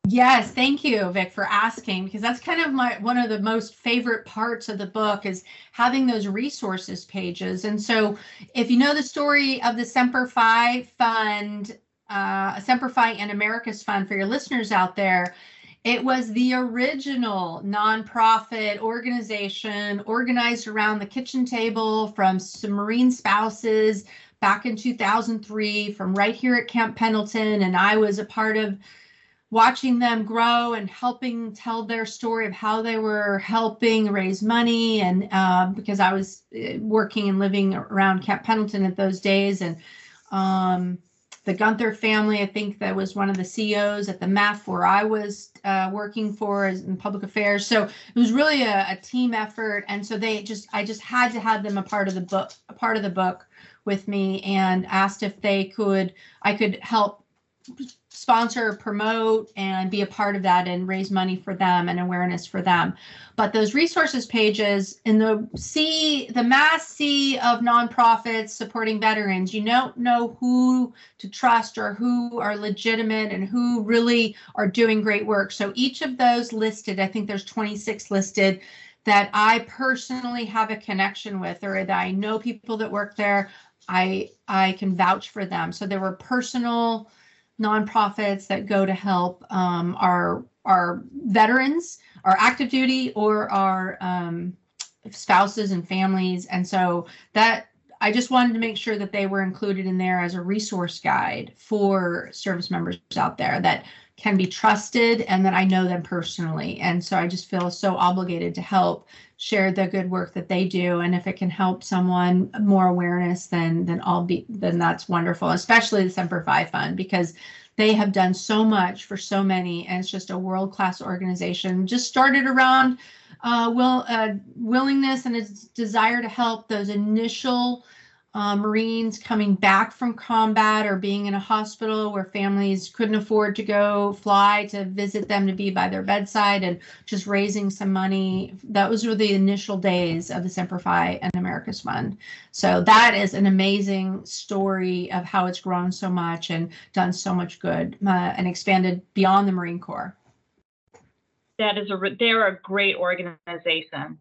Yes, thank you, Vic, for asking because that's kind of my one of the most favorite parts of the book is having those resources pages. And so, if you know the story of the Semper Fi Fund, uh, Semper Fi and America's Fund for your listeners out there, it was the original nonprofit organization organized around the kitchen table from some Marine spouses back in 2003 from right here at Camp Pendleton. And I was a part of watching them grow and helping tell their story of how they were helping raise money and uh, because i was uh, working and living around camp pendleton at those days. And um, the guenther family i think that was one of the ceos at the mef where i was uh, working for in public affairs. So it was really a, a team effort. And so they just i just had to have them a part of the book a part of the book with me and asked if they could i could help sponsor, promote, and be a part of that and raise money for them and awareness for them. But those resources pages in the sea, the mass sea of nonprofits supporting veterans, you don't know who to trust or who are legitimate and who really are doing great work. So each of those listed, I think there's 26 listed that I personally have a connection with or that I know people that work there. I I can vouch for them. So there were personal nonprofits that go to help um, our our veterans, our active duty, or our um, spouses and families. And so that I just wanted to make sure that they were included in there as a resource guide for service members out there that can be trusted and that I know them personally. And so I just feel so obligated to help share the good work that they do. And if it can help someone more awareness, then then I'll be then that's wonderful, especially the Semper Fi Fund, because they have done so much for so many, and it's just a world class organization. Just started around uh, will uh, willingness and its desire to help those initial uh, Marines coming back from combat or being in a hospital where families couldn't afford to go fly to visit them to be by their bedside and just raising some money. That was really the initial days of the Semper Fi and America's Fund. So that is an amazing story of how it's grown so much and done so much good uh, and expanded beyond the Marine Corps. That is a, re- they're a great organization.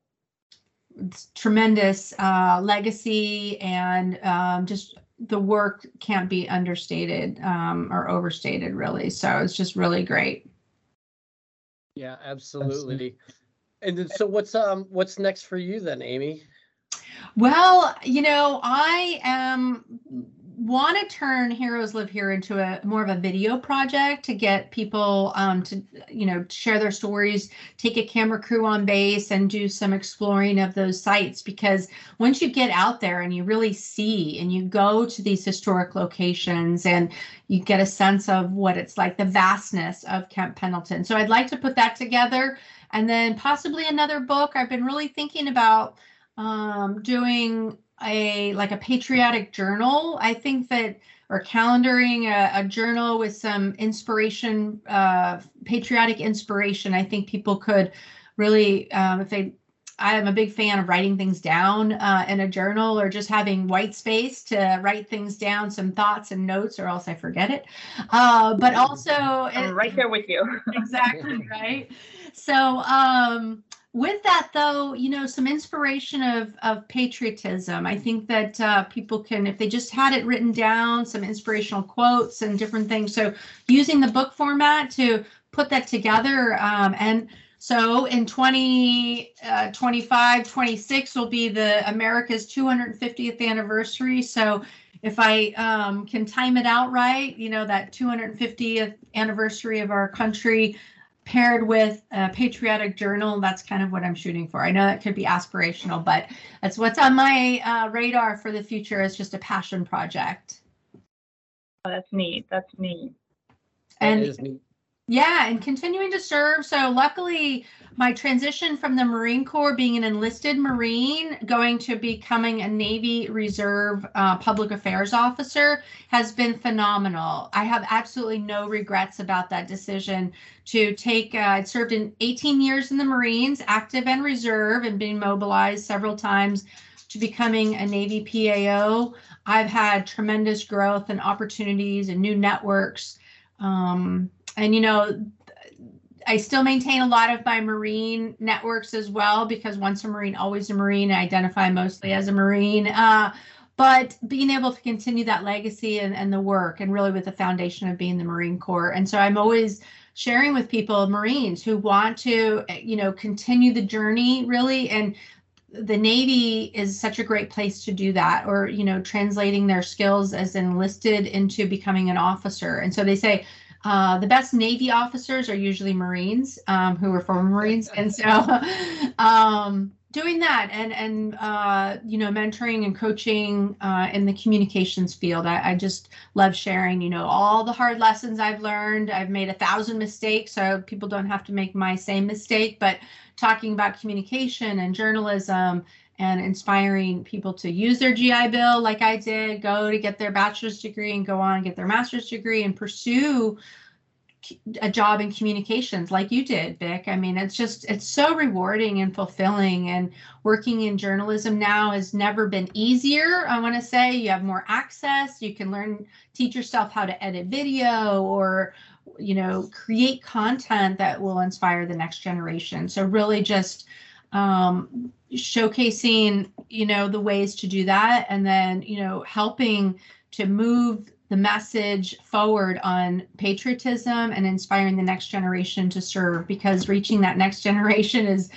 It's tremendous uh, legacy and um, just the work can't be understated um, or overstated really. So it's just really great. Yeah, absolutely. And then, so what's um what's next for you then, Amy? Well, you know, I am want to turn Heroes Live Here into a more of a video project to get people um, to, you know, share their stories, take a camera crew on base and do some exploring of those sites. Because once you get out there and you really see and you go to these historic locations and you get a sense of what it's like, the vastness of Camp Pendleton. So I'd like to put that together and then possibly another book. I've been really thinking about um, doing a like a patriotic journal. I think that or calendaring a, a journal with some inspiration, uh, patriotic inspiration. I think people could really, um, if they, I am a big fan of writing things down uh, in a journal or just having white space to write things down, some thoughts and notes, or else I forget it. Uh, but also, I'm right there with you. exactly right. So, um, with that though you know some inspiration of of patriotism. I think that uh, people can if they just had it written down some inspirational quotes and different things. So using the book format to put that together um, and so in 20 uh, 25 26 will be the america's 250th anniversary. So if i um, can time it out right you know that 250th anniversary of our country paired with a patriotic journal that's kind of what i'm shooting for. I know that could be aspirational but that's what's on my uh, radar for the future is just a passion project. Oh, that's neat that's neat. And neat. Yeah and continuing to serve so luckily my transition from the Marine Corps, being an enlisted Marine, going to becoming a Navy Reserve uh, public affairs officer has been phenomenal. I have absolutely no regrets about that decision to take. Uh, I'd served in 18 years in the Marines, active and reserve, and been mobilized several times to becoming a Navy PAO. I've had tremendous growth and opportunities and new networks. Um, and you know I still maintain a lot of my Marine networks as well because once a Marine, always a Marine. I identify mostly as a Marine. Uh, but being able to continue that legacy and, and the work and really with the foundation of being the Marine Corps. And so I'm always sharing with people, Marines who want to, you know, continue the journey really. And the Navy is such a great place to do that, or, you know, translating their skills as enlisted into becoming an officer. And so they say, uh, the best Navy officers are usually Marines um, who are former Marines, and so um, doing that and and uh, you know mentoring and coaching uh, in the communications field, I, I, just love sharing. You know all the hard lessons I've learned. I've made a thousand mistakes, so people don't have to make my same mistake. But talking about communication and journalism and inspiring people to use their GI Bill like I did, go to get their bachelor's degree and go on and get their master's degree and pursue a job in communications like you did, Vic. I mean, it's just, it's so rewarding and fulfilling. And working in journalism now has never been easier. I want to say you have more access. You can learn, teach yourself how to edit video or, you know, create content that will inspire the next generation. So, really just, um, showcasing you know the ways to do that and then you know helping to move the message forward on patriotism and inspiring the next generation to serve because reaching that next generation is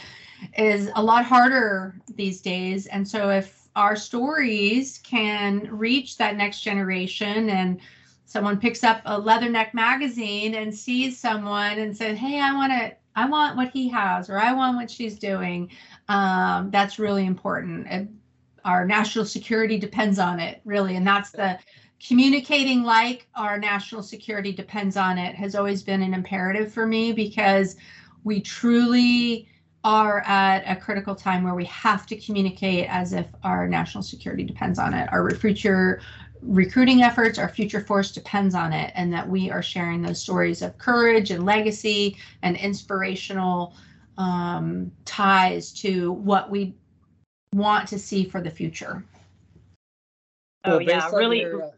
is a lot harder these days. And so if our stories can reach that next generation and someone picks up a leatherneck magazine and sees someone and says hey i want to I want what he has or I want what she's doing. Um, that's really important. And our national security depends on it, really. And that's the communicating like our national security depends on it has always been an imperative for me because we truly are at a critical time where we have to communicate as if our national security depends on it. Our future recruiting efforts, our future force depends on it, and that we are sharing those stories of courage and legacy and inspirational um, ties to what we want to see for the future. Oh, well, yeah, really. Your, uh,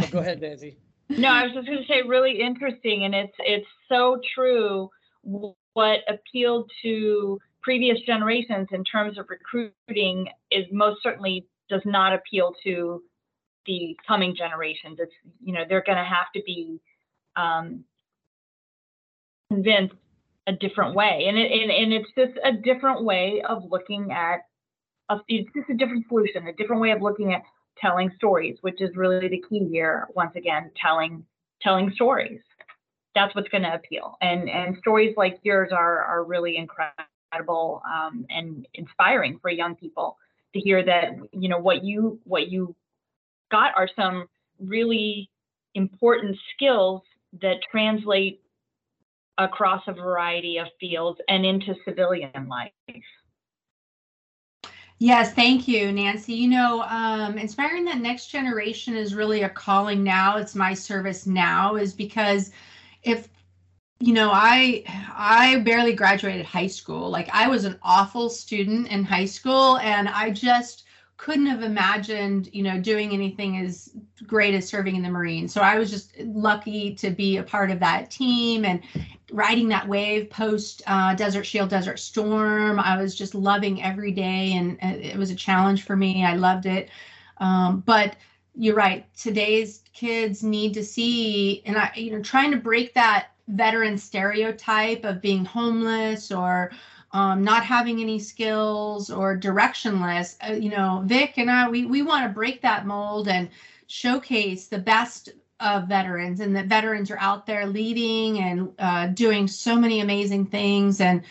oh, go ahead, Nancy. no, I was just going to say really interesting, and it's it's so true. What appealed to previous generations in terms of recruiting is most certainly does not appeal to the coming generations. It's you know they're going to have to be um, convinced a different way, and it, and and it's just a different way of looking at. A, it's just a different solution, a different way of looking at telling stories, which is really the key here. Once again, telling telling stories. That's what's going to appeal. And and stories like yours are are really incredible um, and inspiring for young people to hear that you know what you what you got are some really important skills that translate across a variety of fields and into civilian life. Yes, thank you, Nancy. You know, um, inspiring that next generation is really a calling now. It's my service now, is because if you know, I I barely graduated high school. Like I was an awful student in high school, and I just couldn't have imagined, you know, doing anything as great as serving in the Marines. So I was just lucky to be a part of that team and riding that wave post uh, Desert Shield, Desert Storm. I was just loving every day, and it was a challenge for me. I loved it. Um, but you're right. Today's kids need to see, and I, you know, trying to break that veteran stereotype of being homeless or um, not having any skills or directionless. Uh, you know, Vic and I, we we want to break that mold and showcase the best of veterans, and that veterans are out there leading and uh, doing so many amazing things, and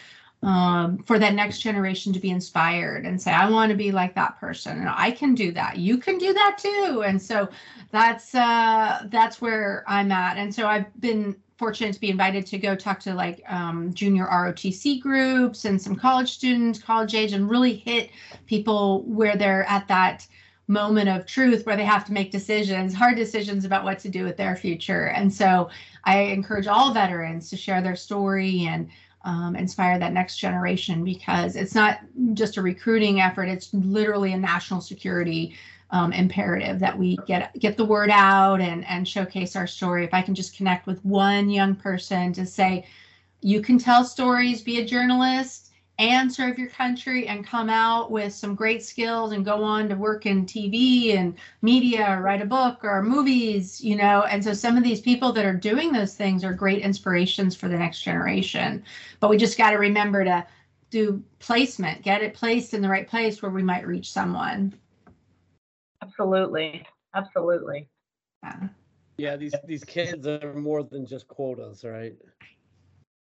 um, for that next generation to be inspired and say, I want to be like that person, and I can do that. You can do that too, and so that's uh, that's where I'm at, and so I've been fortunate to be invited to go talk to like um, junior ROTC groups and some college students, college age, and really hit people where they're at that moment of truth where they have to make decisions, hard decisions about what to do with their future. And so I encourage all veterans to share their story and um, inspire that next generation because it's not just a recruiting effort, it's literally a national security um, imperative that we get get the word out and and showcase our story. If I can just connect with one young person to say, you can tell stories, be a journalist, and serve your country, and come out with some great skills and go on to work in TV and media, or write a book or movies, you know. And so some of these people that are doing those things are great inspirations for the next generation. But we just got to remember to do placement, get it placed in the right place where we might reach someone. Absolutely. Absolutely. Yeah. Yeah, these these kids are more than just quotas, right?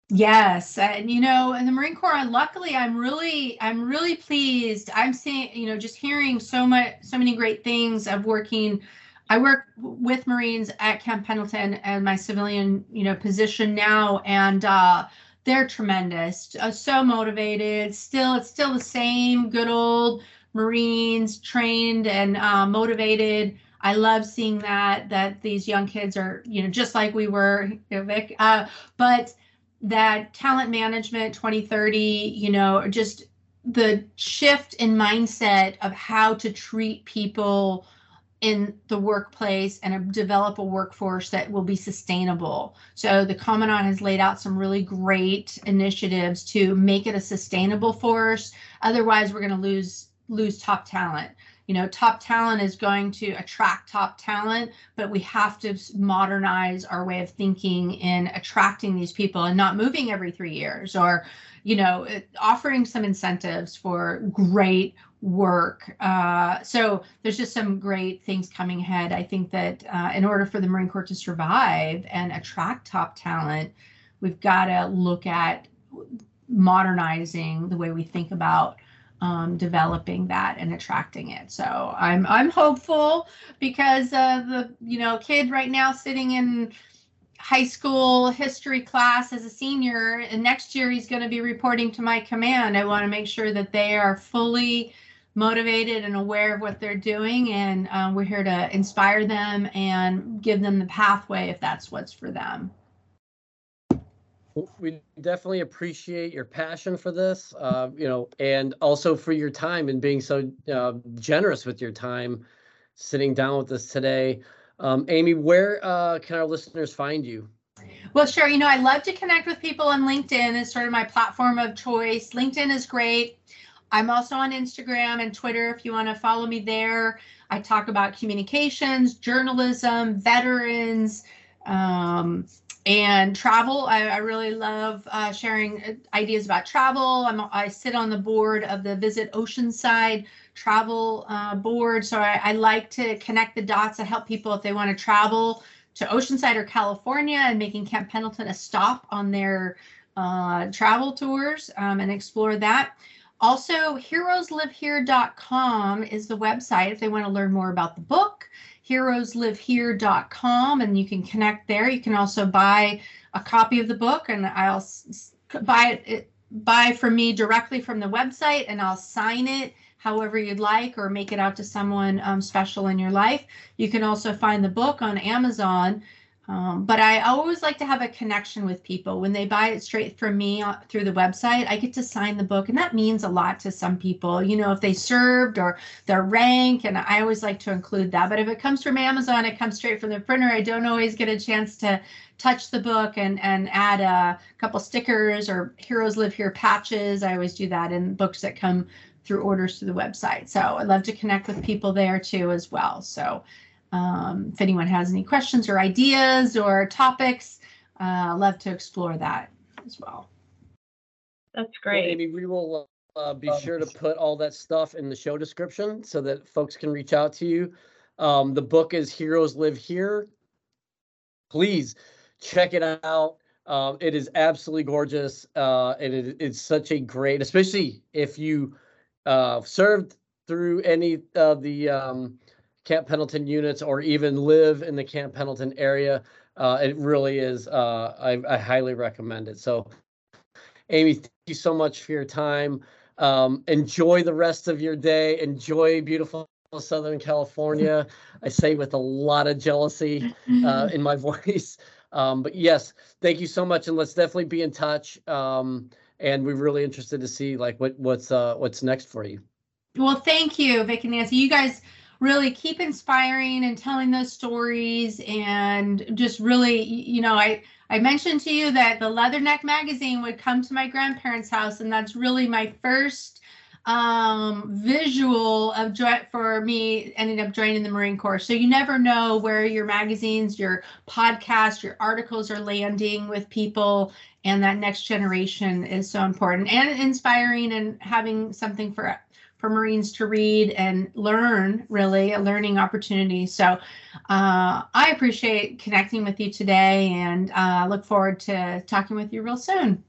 Yes, and you know, in the Marine Corps, luckily, I'm really, I'm really pleased. I'm seeing, you know, just hearing so much, so many great things of working. I work with Marines at Camp Pendleton and my civilian, you know, position now, and uh, they're tremendous. Uh, so motivated. Still, it's still the same good old Marines trained and uh, motivated. I love seeing that that these young kids are, you know, just like we were, Vic. Uh, but that talent management 2030, you know, just the shift in mindset of how to treat people in the workplace and develop a workforce that will be sustainable. So the Commandant has laid out some really great initiatives to make it a sustainable force. Otherwise, we're going to lose lose top talent. You know, top talent is going to attract top talent, but we have to modernize our way of thinking in attracting these people and not moving every three years or, you know, offering some incentives for great work. Uh, so there's just some great things coming ahead. I think that uh, in order for the Marine Corps to survive and attract top talent, we've got to look at modernizing the way we think about um, developing that and attracting it. So I'm I'm hopeful because uh, the you know kid right now sitting in high school history class as a senior and next year he's going to be reporting to my command i want to make sure that they are fully motivated and aware of what they're doing and uh, we're here to inspire them and give them the pathway if that's what's for them we definitely appreciate your passion for this, uh, you know, and also for your time and being so uh, generous with your time, sitting down with us today. Um, Amy, where uh, can our listeners find you? Well, sure. You know, I love to connect with people on LinkedIn. It's sort of my platform of choice. LinkedIn is great. I'm also on Instagram and Twitter if you want to follow me there. I talk about communications, journalism, veterans, um, and travel. I, I really love uh, sharing uh, ideas about travel. I'm, I sit on the board of the Visit Oceanside travel uh, board. So I, I like to connect the dots to help people if they want to travel to Oceanside or California and making Camp Pendleton a stop on their uh, travel tours um, and explore that. Also, heroeslivehere.com is the website if they want to learn more about the book. Heroeslivehere.com, and you can connect there. You can also buy a copy of the book, and I'll buy it, buy from me directly from the website, and I'll sign it however you'd like or make it out to someone um, special in your life. You can also find the book on Amazon. Um, but I always like to have a connection with people. When they buy it straight from me uh, through the website, I get to sign the book, and that means a lot to some people. You know, if they served or their rank, and I always like to include that. But if it comes from Amazon, it comes straight from the printer. I don't always get a chance to touch the book and and add a couple stickers or Heroes Live Here patches. I always do that in books that come through orders to the website. So I'd love to connect with people there too as well. So um, if anyone has any questions or ideas or topics, uh, love to explore that as well. That's great. Well, Amy, we will uh, be sure to put all that stuff in the show description so that folks can reach out to you. Um, the book is Heroes Live Here. Please check it out. Um, it is absolutely gorgeous, uh, and it, it's such a great, especially if you uh, served through any of the um, Camp Pendleton units or even live in the Camp Pendleton area. Uh, it really is. Uh, I, I, highly recommend it. So, Amy, thank you so much for your time. Um, enjoy the rest of your day. Enjoy beautiful Southern California. I say with a lot of jealousy uh, in my voice. Um, but yes, thank you so much, and let's definitely be in touch. Um, and we're really interested to see like what what's uh what's next for you. Well, thank you, Vic and Nancy. You guys really keep inspiring and telling those stories, and just really, you know, I I mentioned to you that the Leatherneck magazine would come to my grandparents' house, and that's really my first um, visual of for me ending up joining the Marine Corps. So you never know where your magazines, your podcast, your articles are landing with people, and that next generation is so important and inspiring, and having something for for Marines to read and learn. Really, a learning opportunity. So uh, I appreciate connecting with you today, and uh, look forward to talking with you real soon.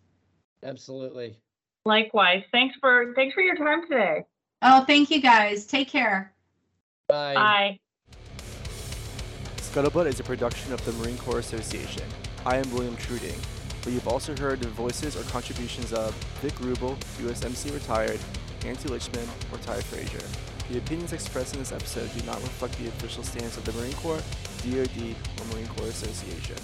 Absolutely. Likewise. Thanks for thanks for your time today. Oh, thank you guys. Take care. Bye. Bye. Scuttlebutt is a production of the Marine Corps Association. I am William Treuting, but you've also heard the voices or contributions of Vic Ruble, USMC retired, Nancy Lichtman, or Tai Frazier. The opinions expressed in this episode do not reflect the official stance of the Marine Corps, DoD, or Marine Corps Association.